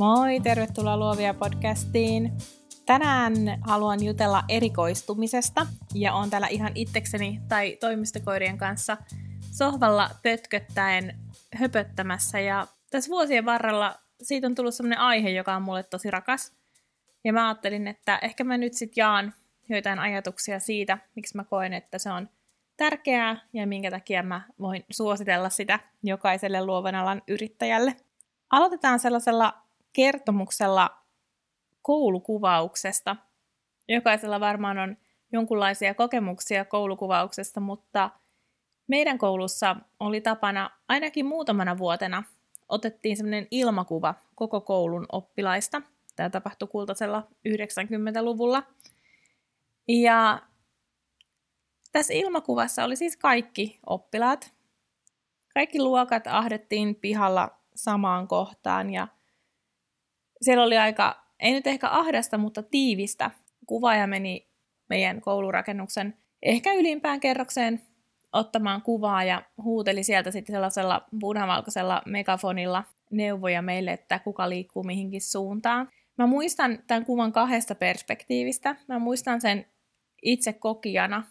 Moi, tervetuloa Luovia podcastiin. Tänään haluan jutella erikoistumisesta ja on täällä ihan itsekseni tai toimistokoirien kanssa sohvalla pötköttäen höpöttämässä ja tässä vuosien varrella siitä on tullut sellainen aihe, joka on mulle tosi rakas. Ja mä ajattelin, että ehkä mä nyt sit jaan joitain ajatuksia siitä, miksi mä koen, että se on tärkeää ja minkä takia mä voin suositella sitä jokaiselle luovan alan yrittäjälle. Aloitetaan sellaisella kertomuksella koulukuvauksesta. Jokaisella varmaan on jonkunlaisia kokemuksia koulukuvauksesta, mutta meidän koulussa oli tapana ainakin muutamana vuotena otettiin semmoinen ilmakuva koko koulun oppilaista. Tämä tapahtui kultaisella 90-luvulla. Ja tässä ilmakuvassa oli siis kaikki oppilaat. Kaikki luokat ahdettiin pihalla samaan kohtaan ja siellä oli aika, ei nyt ehkä ahdasta, mutta tiivistä. Kuvaaja meni meidän koulurakennuksen ehkä ylimpään kerrokseen ottamaan kuvaa ja huuteli sieltä sitten sellaisella punavalkoisella megafonilla neuvoja meille, että kuka liikkuu mihinkin suuntaan. Mä muistan tämän kuvan kahdesta perspektiivistä. Mä muistan sen itse kokijana,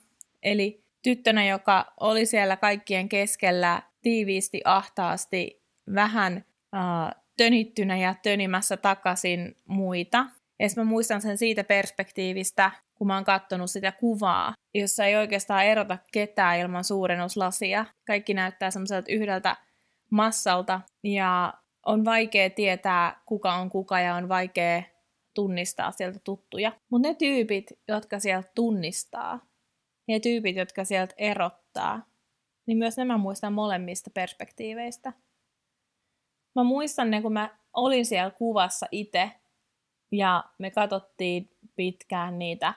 eli tyttönä, joka oli siellä kaikkien keskellä tiiviisti, ahtaasti, vähän uh, tönittynä ja tönimässä takaisin muita. Ja mä muistan sen siitä perspektiivistä, kun mä oon katsonut sitä kuvaa, jossa ei oikeastaan erota ketään ilman suurennuslasia. Kaikki näyttää semmoiselta yhdeltä massalta ja on vaikea tietää, kuka on kuka ja on vaikea tunnistaa sieltä tuttuja. Mutta ne tyypit, jotka sieltä tunnistaa, ne tyypit, jotka sieltä erottaa, niin myös nämä muistan molemmista perspektiiveistä. Mä muistan ne, kun mä olin siellä kuvassa itse ja me katsottiin pitkään niitä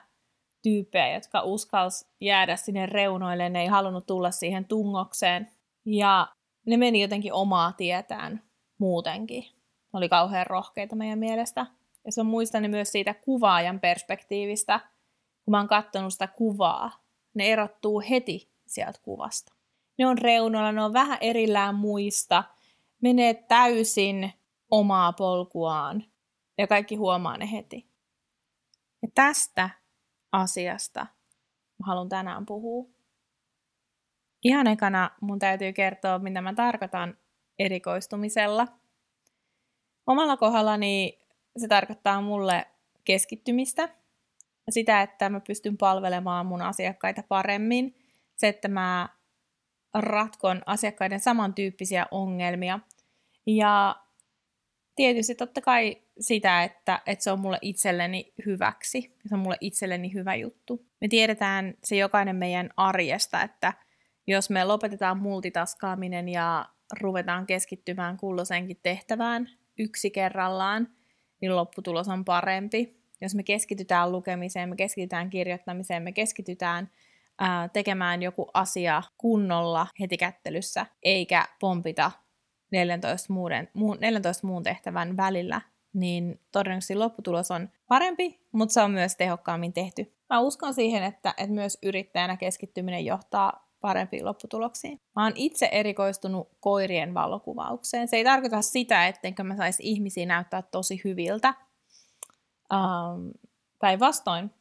tyyppejä, jotka uskals jäädä sinne reunoille, ne ei halunnut tulla siihen tungokseen. Ja ne meni jotenkin omaa tietään muutenkin. Ne oli kauhean rohkeita meidän mielestä. Ja se on muistan myös siitä kuvaajan perspektiivistä, kun mä oon katsonut sitä kuvaa. Ne erottuu heti sieltä kuvasta. Ne on reunoilla, ne on vähän erillään muista – menee täysin omaa polkuaan ja kaikki huomaa ne heti. Ja tästä asiasta mä haluan tänään puhua. Ihan ekana mun täytyy kertoa, mitä mä tarkoitan erikoistumisella. Omalla kohdallani se tarkoittaa mulle keskittymistä, sitä, että mä pystyn palvelemaan mun asiakkaita paremmin, se, että mä ratkon asiakkaiden samantyyppisiä ongelmia ja tietysti totta kai sitä, että, että se on mulle itselleni hyväksi. Se on mulle itselleni hyvä juttu. Me tiedetään se jokainen meidän arjesta, että jos me lopetetaan multitaskaaminen ja ruvetaan keskittymään kulloisenkin tehtävään yksi kerrallaan, niin lopputulos on parempi. Jos me keskitytään lukemiseen, me keskitytään kirjoittamiseen, me keskitytään ää, tekemään joku asia kunnolla heti kättelyssä, eikä pompita 14 muun, 14 muun tehtävän välillä, niin todennäköisesti lopputulos on parempi, mutta se on myös tehokkaammin tehty. Mä uskon siihen, että, että myös yrittäjänä keskittyminen johtaa parempiin lopputuloksiin. Mä oon itse erikoistunut koirien valokuvaukseen. Se ei tarkoita sitä, ettenkö mä saisi ihmisiä näyttää tosi hyviltä. Um, Päinvastoin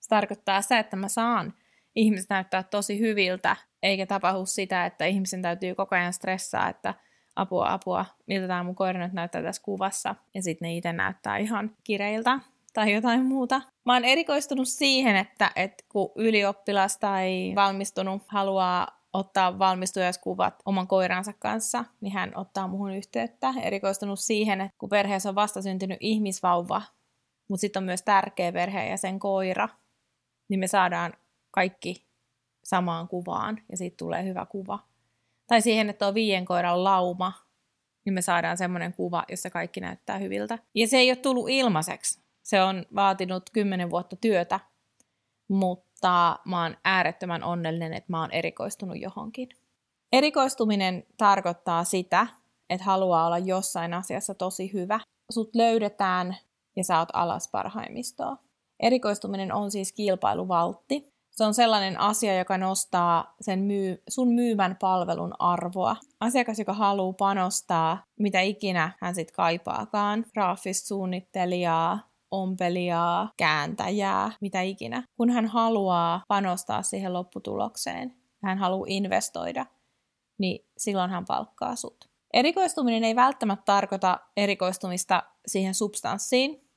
se tarkoittaa sitä, että mä saan ihmiset näyttää tosi hyviltä, eikä tapahdu sitä, että ihmisen täytyy koko ajan stressaa, että – apua, apua, miltä tämä mun koira nyt näyttää tässä kuvassa. Ja sitten ne itse näyttää ihan kireiltä tai jotain muuta. Mä oon erikoistunut siihen, että, että kun ylioppilas tai valmistunut haluaa ottaa valmistujaiskuvat oman koiransa kanssa, niin hän ottaa muhun yhteyttä. Erikoistunut siihen, että kun perheessä on vastasyntynyt ihmisvauva, mutta sitten on myös tärkeä perhe ja sen koira, niin me saadaan kaikki samaan kuvaan ja siitä tulee hyvä kuva tai siihen, että on viien koiran lauma, niin me saadaan semmoinen kuva, jossa kaikki näyttää hyviltä. Ja se ei ole tullut ilmaiseksi. Se on vaatinut kymmenen vuotta työtä, mutta mä oon äärettömän onnellinen, että mä oon erikoistunut johonkin. Erikoistuminen tarkoittaa sitä, että haluaa olla jossain asiassa tosi hyvä. Sut löydetään ja sä oot alas parhaimmistoa. Erikoistuminen on siis kilpailuvaltti. Se on sellainen asia, joka nostaa sen myy- sun myymän palvelun arvoa. Asiakas, joka haluaa panostaa, mitä ikinä hän sitten kaipaakaan, graafista suunnittelijaa, ompelijaa, kääntäjää, mitä ikinä. Kun hän haluaa panostaa siihen lopputulokseen, hän haluaa investoida, niin silloin hän palkkaa sut. Erikoistuminen ei välttämättä tarkoita erikoistumista siihen substanssiin.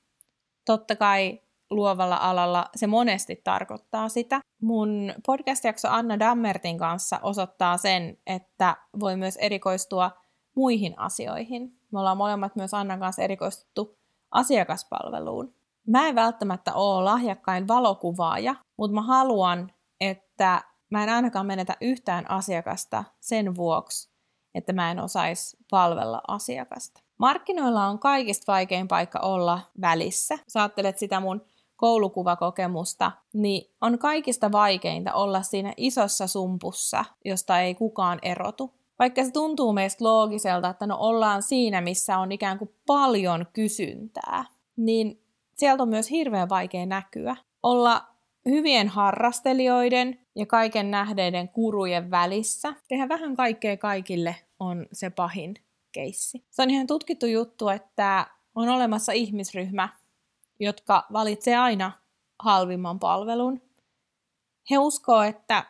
Totta kai luovalla alalla se monesti tarkoittaa sitä. Mun podcast-jakso Anna Dammertin kanssa osoittaa sen, että voi myös erikoistua muihin asioihin. Me ollaan molemmat myös Annan kanssa erikoistuttu asiakaspalveluun. Mä en välttämättä ole lahjakkain valokuvaaja, mutta mä haluan, että mä en ainakaan menetä yhtään asiakasta sen vuoksi, että mä en osaisi palvella asiakasta. Markkinoilla on kaikista vaikein paikka olla välissä. Sä ajattelet sitä mun koulukuvakokemusta, niin on kaikista vaikeinta olla siinä isossa sumpussa, josta ei kukaan erotu. Vaikka se tuntuu meistä loogiselta, että no ollaan siinä, missä on ikään kuin paljon kysyntää, niin sieltä on myös hirveän vaikea näkyä. Olla hyvien harrastelijoiden ja kaiken nähdeiden kurujen välissä. Tehdä vähän kaikkea kaikille on se pahin keissi. Se on ihan tutkittu juttu, että on olemassa ihmisryhmä, jotka valitsee aina halvimman palvelun. He uskoo, että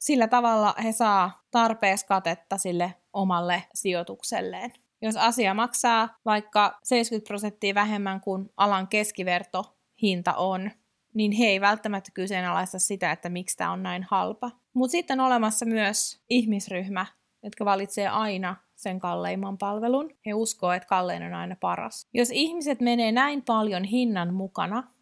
sillä tavalla he saa tarpeeksi katetta sille omalle sijoitukselleen. Jos asia maksaa vaikka 70 prosenttia vähemmän kuin alan keskiverto hinta on, niin he ei välttämättä kyseenalaista sitä, että miksi tämä on näin halpa. Mutta sitten on olemassa myös ihmisryhmä, jotka valitsee aina sen kalleimman palvelun. He uskoo, että kallein on aina paras. Jos ihmiset menee näin paljon hinnan mukana,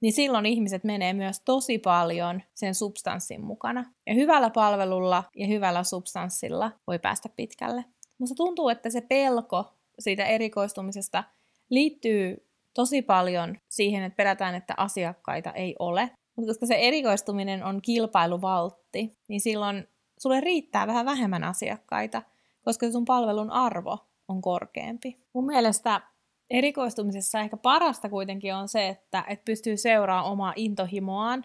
niin silloin ihmiset menee myös tosi paljon sen substanssin mukana. Ja hyvällä palvelulla ja hyvällä substanssilla voi päästä pitkälle. Musta tuntuu, että se pelko siitä erikoistumisesta liittyy tosi paljon siihen, että pelätään, että asiakkaita ei ole. Mutta koska se erikoistuminen on kilpailuvaltti, niin silloin sulle riittää vähän vähemmän asiakkaita, koska sun palvelun arvo on korkeampi. Mun mielestä erikoistumisessa ehkä parasta kuitenkin on se, että et pystyy seuraamaan omaa intohimoaan.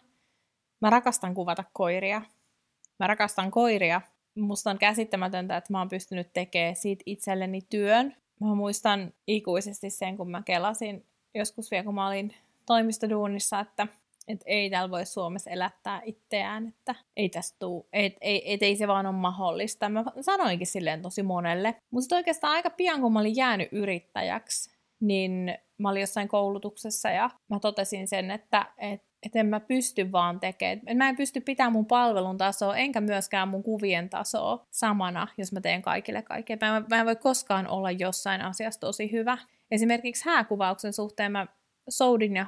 Mä rakastan kuvata koiria. Mä rakastan koiria. Musta on käsittämätöntä, että mä oon pystynyt tekemään siitä itselleni työn. Mä muistan ikuisesti sen, kun mä kelasin joskus vielä, kun mä olin toimistoduunissa, että että ei täällä voi Suomessa elättää itseään, että ei tästä tuu, et, ei, et, ei se vaan ole mahdollista. Mä sanoinkin silleen tosi monelle. Mutta oikeastaan aika pian, kun mä olin jäänyt yrittäjäksi, niin mä olin jossain koulutuksessa ja mä totesin sen, että et, et en mä pysty vaan tekemään. Mä en pysty pitämään mun palvelun tasoa, enkä myöskään mun kuvien tasoa samana, jos mä teen kaikille kaikkea. Mä, mä en voi koskaan olla jossain asiassa tosi hyvä. Esimerkiksi hääkuvauksen suhteen mä soudin ja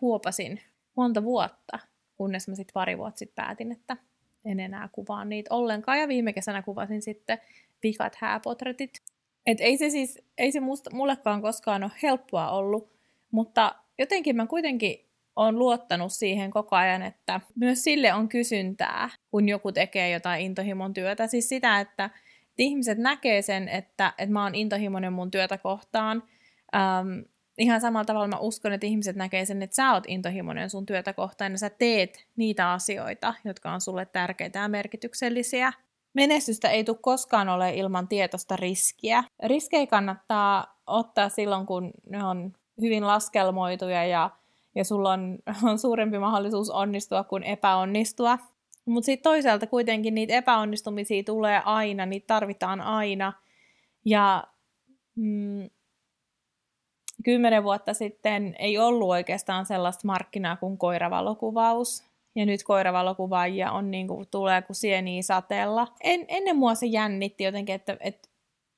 huopasin monta vuotta, kunnes mä sitten pari vuotta sitten päätin, että en enää kuvaa niitä ollenkaan. Ja viime kesänä kuvasin sitten pikat hääpotretit. Et ei se siis, ei se musta, mullekaan koskaan ole helppoa ollut, mutta jotenkin mä kuitenkin on luottanut siihen koko ajan, että myös sille on kysyntää, kun joku tekee jotain intohimon työtä. Siis sitä, että, että ihmiset näkee sen, että, että mä oon intohimoinen mun työtä kohtaan. Ähm, ihan samalla tavalla mä uskon, että ihmiset näkee sen, että sä oot intohimoinen sun työtä kohtaan ja sä teet niitä asioita, jotka on sulle tärkeitä ja merkityksellisiä. Menestystä ei tule koskaan ole ilman tietoista riskiä. Riskejä kannattaa ottaa silloin, kun ne on hyvin laskelmoituja ja, ja sulla on, on suurempi mahdollisuus onnistua kuin epäonnistua. Mutta sitten toisaalta kuitenkin niitä epäonnistumisia tulee aina, niitä tarvitaan aina. Ja mm, kymmenen vuotta sitten ei ollut oikeastaan sellaista markkinaa kuin koiravalokuvaus. Ja nyt koiravalokuvaajia on niin kuin, tulee kuin sieniä sateella. En, ennen mua se jännitti jotenkin, että, että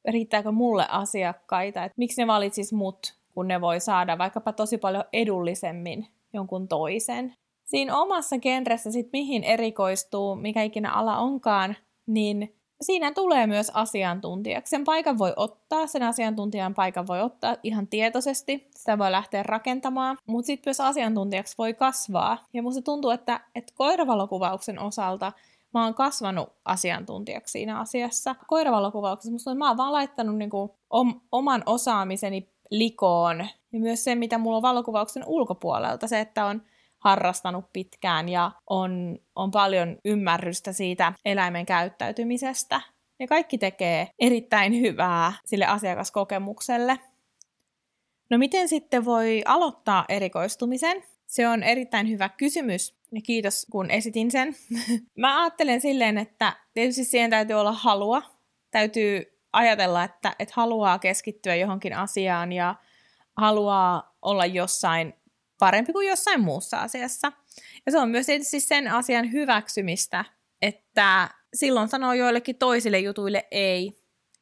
riittääkö mulle asiakkaita, että miksi ne valitsis mut, kun ne voi saada vaikkapa tosi paljon edullisemmin jonkun toisen. Siinä omassa genressä sit mihin erikoistuu, mikä ikinä ala onkaan, niin siinä tulee myös asiantuntijaksi. Sen paikan voi ottaa, sen asiantuntijan paikan voi ottaa ihan tietoisesti, sitä voi lähteä rakentamaan, mutta sitten myös asiantuntijaksi voi kasvaa. Ja musta tuntuu, että, että koiravalokuvauksen osalta mä oon kasvanut asiantuntijaksi siinä asiassa. Koiravalokuvauksessa musta on, mä oon vaan laittanut niinku om, oman osaamiseni likoon ja myös se, mitä mulla on valokuvauksen ulkopuolelta, se, että on harrastanut pitkään ja on, on paljon ymmärrystä siitä eläimen käyttäytymisestä. Ja kaikki tekee erittäin hyvää sille asiakaskokemukselle. No miten sitten voi aloittaa erikoistumisen? Se on erittäin hyvä kysymys ja kiitos kun esitin sen. Mä ajattelen silleen, että tietysti siihen täytyy olla halua. Täytyy ajatella, että, että haluaa keskittyä johonkin asiaan ja haluaa olla jossain parempi kuin jossain muussa asiassa. Ja se on myös tietysti sen asian hyväksymistä, että silloin sanoo joillekin toisille jutuille ei,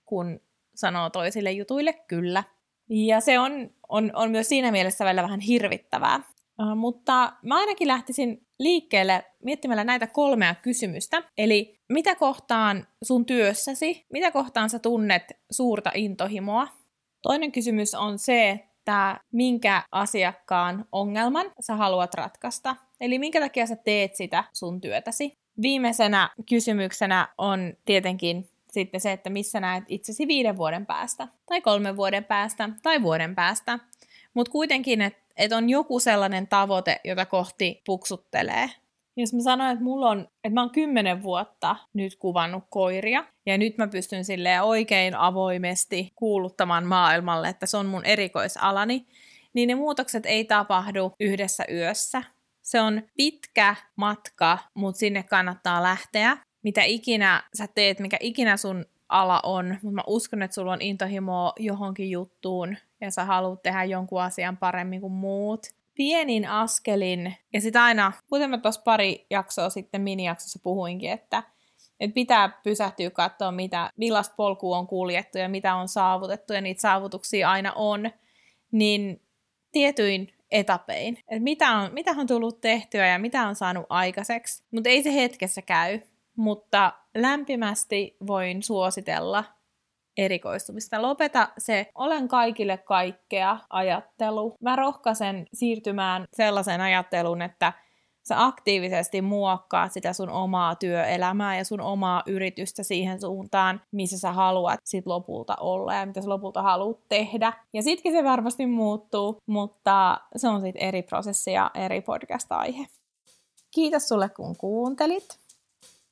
kun sanoo toisille jutuille kyllä. Ja se on, on, on myös siinä mielessä välillä vähän hirvittävää. Uh, mutta mä ainakin lähtisin liikkeelle miettimällä näitä kolmea kysymystä. Eli mitä kohtaan sun työssäsi, mitä kohtaan sä tunnet suurta intohimoa? Toinen kysymys on se, että minkä asiakkaan ongelman sä haluat ratkaista. Eli minkä takia sä teet sitä sun työtäsi. Viimeisenä kysymyksenä on tietenkin sitten se, että missä näet itsesi viiden vuoden päästä, tai kolmen vuoden päästä, tai vuoden päästä. Mutta kuitenkin, että et on joku sellainen tavoite, jota kohti puksuttelee. Jos mä sanoin, että mulla on, että mä oon kymmenen vuotta nyt kuvannut koiria, ja nyt mä pystyn silleen oikein avoimesti kuuluttamaan maailmalle, että se on mun erikoisalani, niin ne muutokset ei tapahdu yhdessä yössä. Se on pitkä matka, mutta sinne kannattaa lähteä. Mitä ikinä sä teet, mikä ikinä sun ala on, mutta mä uskon, että sulla on intohimoa johonkin juttuun ja sä haluat tehdä jonkun asian paremmin kuin muut, pienin askelin, ja sitä aina, kuten mä tuossa pari jaksoa sitten minijaksossa puhuinkin, että, että pitää pysähtyä katsoa, mitä, millaista polkua on kuljettu ja mitä on saavutettu, ja niitä saavutuksia aina on, niin tietyin etapein, että mitä on, mitä on tullut tehtyä ja mitä on saanut aikaiseksi, mutta ei se hetkessä käy, mutta lämpimästi voin suositella erikoistumista. Lopeta se olen kaikille kaikkea ajattelu. Mä rohkaisen siirtymään sellaisen ajatteluun, että sä aktiivisesti muokkaat sitä sun omaa työelämää ja sun omaa yritystä siihen suuntaan, missä sä haluat sit lopulta olla ja mitä sä lopulta haluat tehdä. Ja sitkin se varmasti muuttuu, mutta se on sitten eri prosessi ja eri podcast-aihe. Kiitos sulle, kun kuuntelit.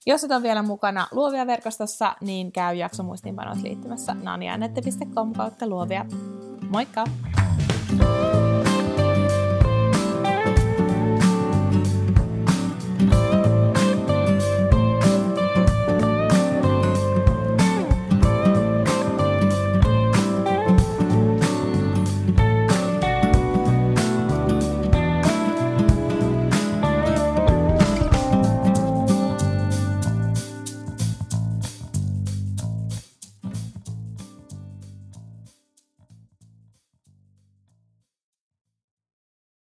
Jos et ole vielä mukana Luovia verkostossa, niin käy jakso muistiinpanoissa liittymässä nanianette.com kautta luovia. Moikka! thank you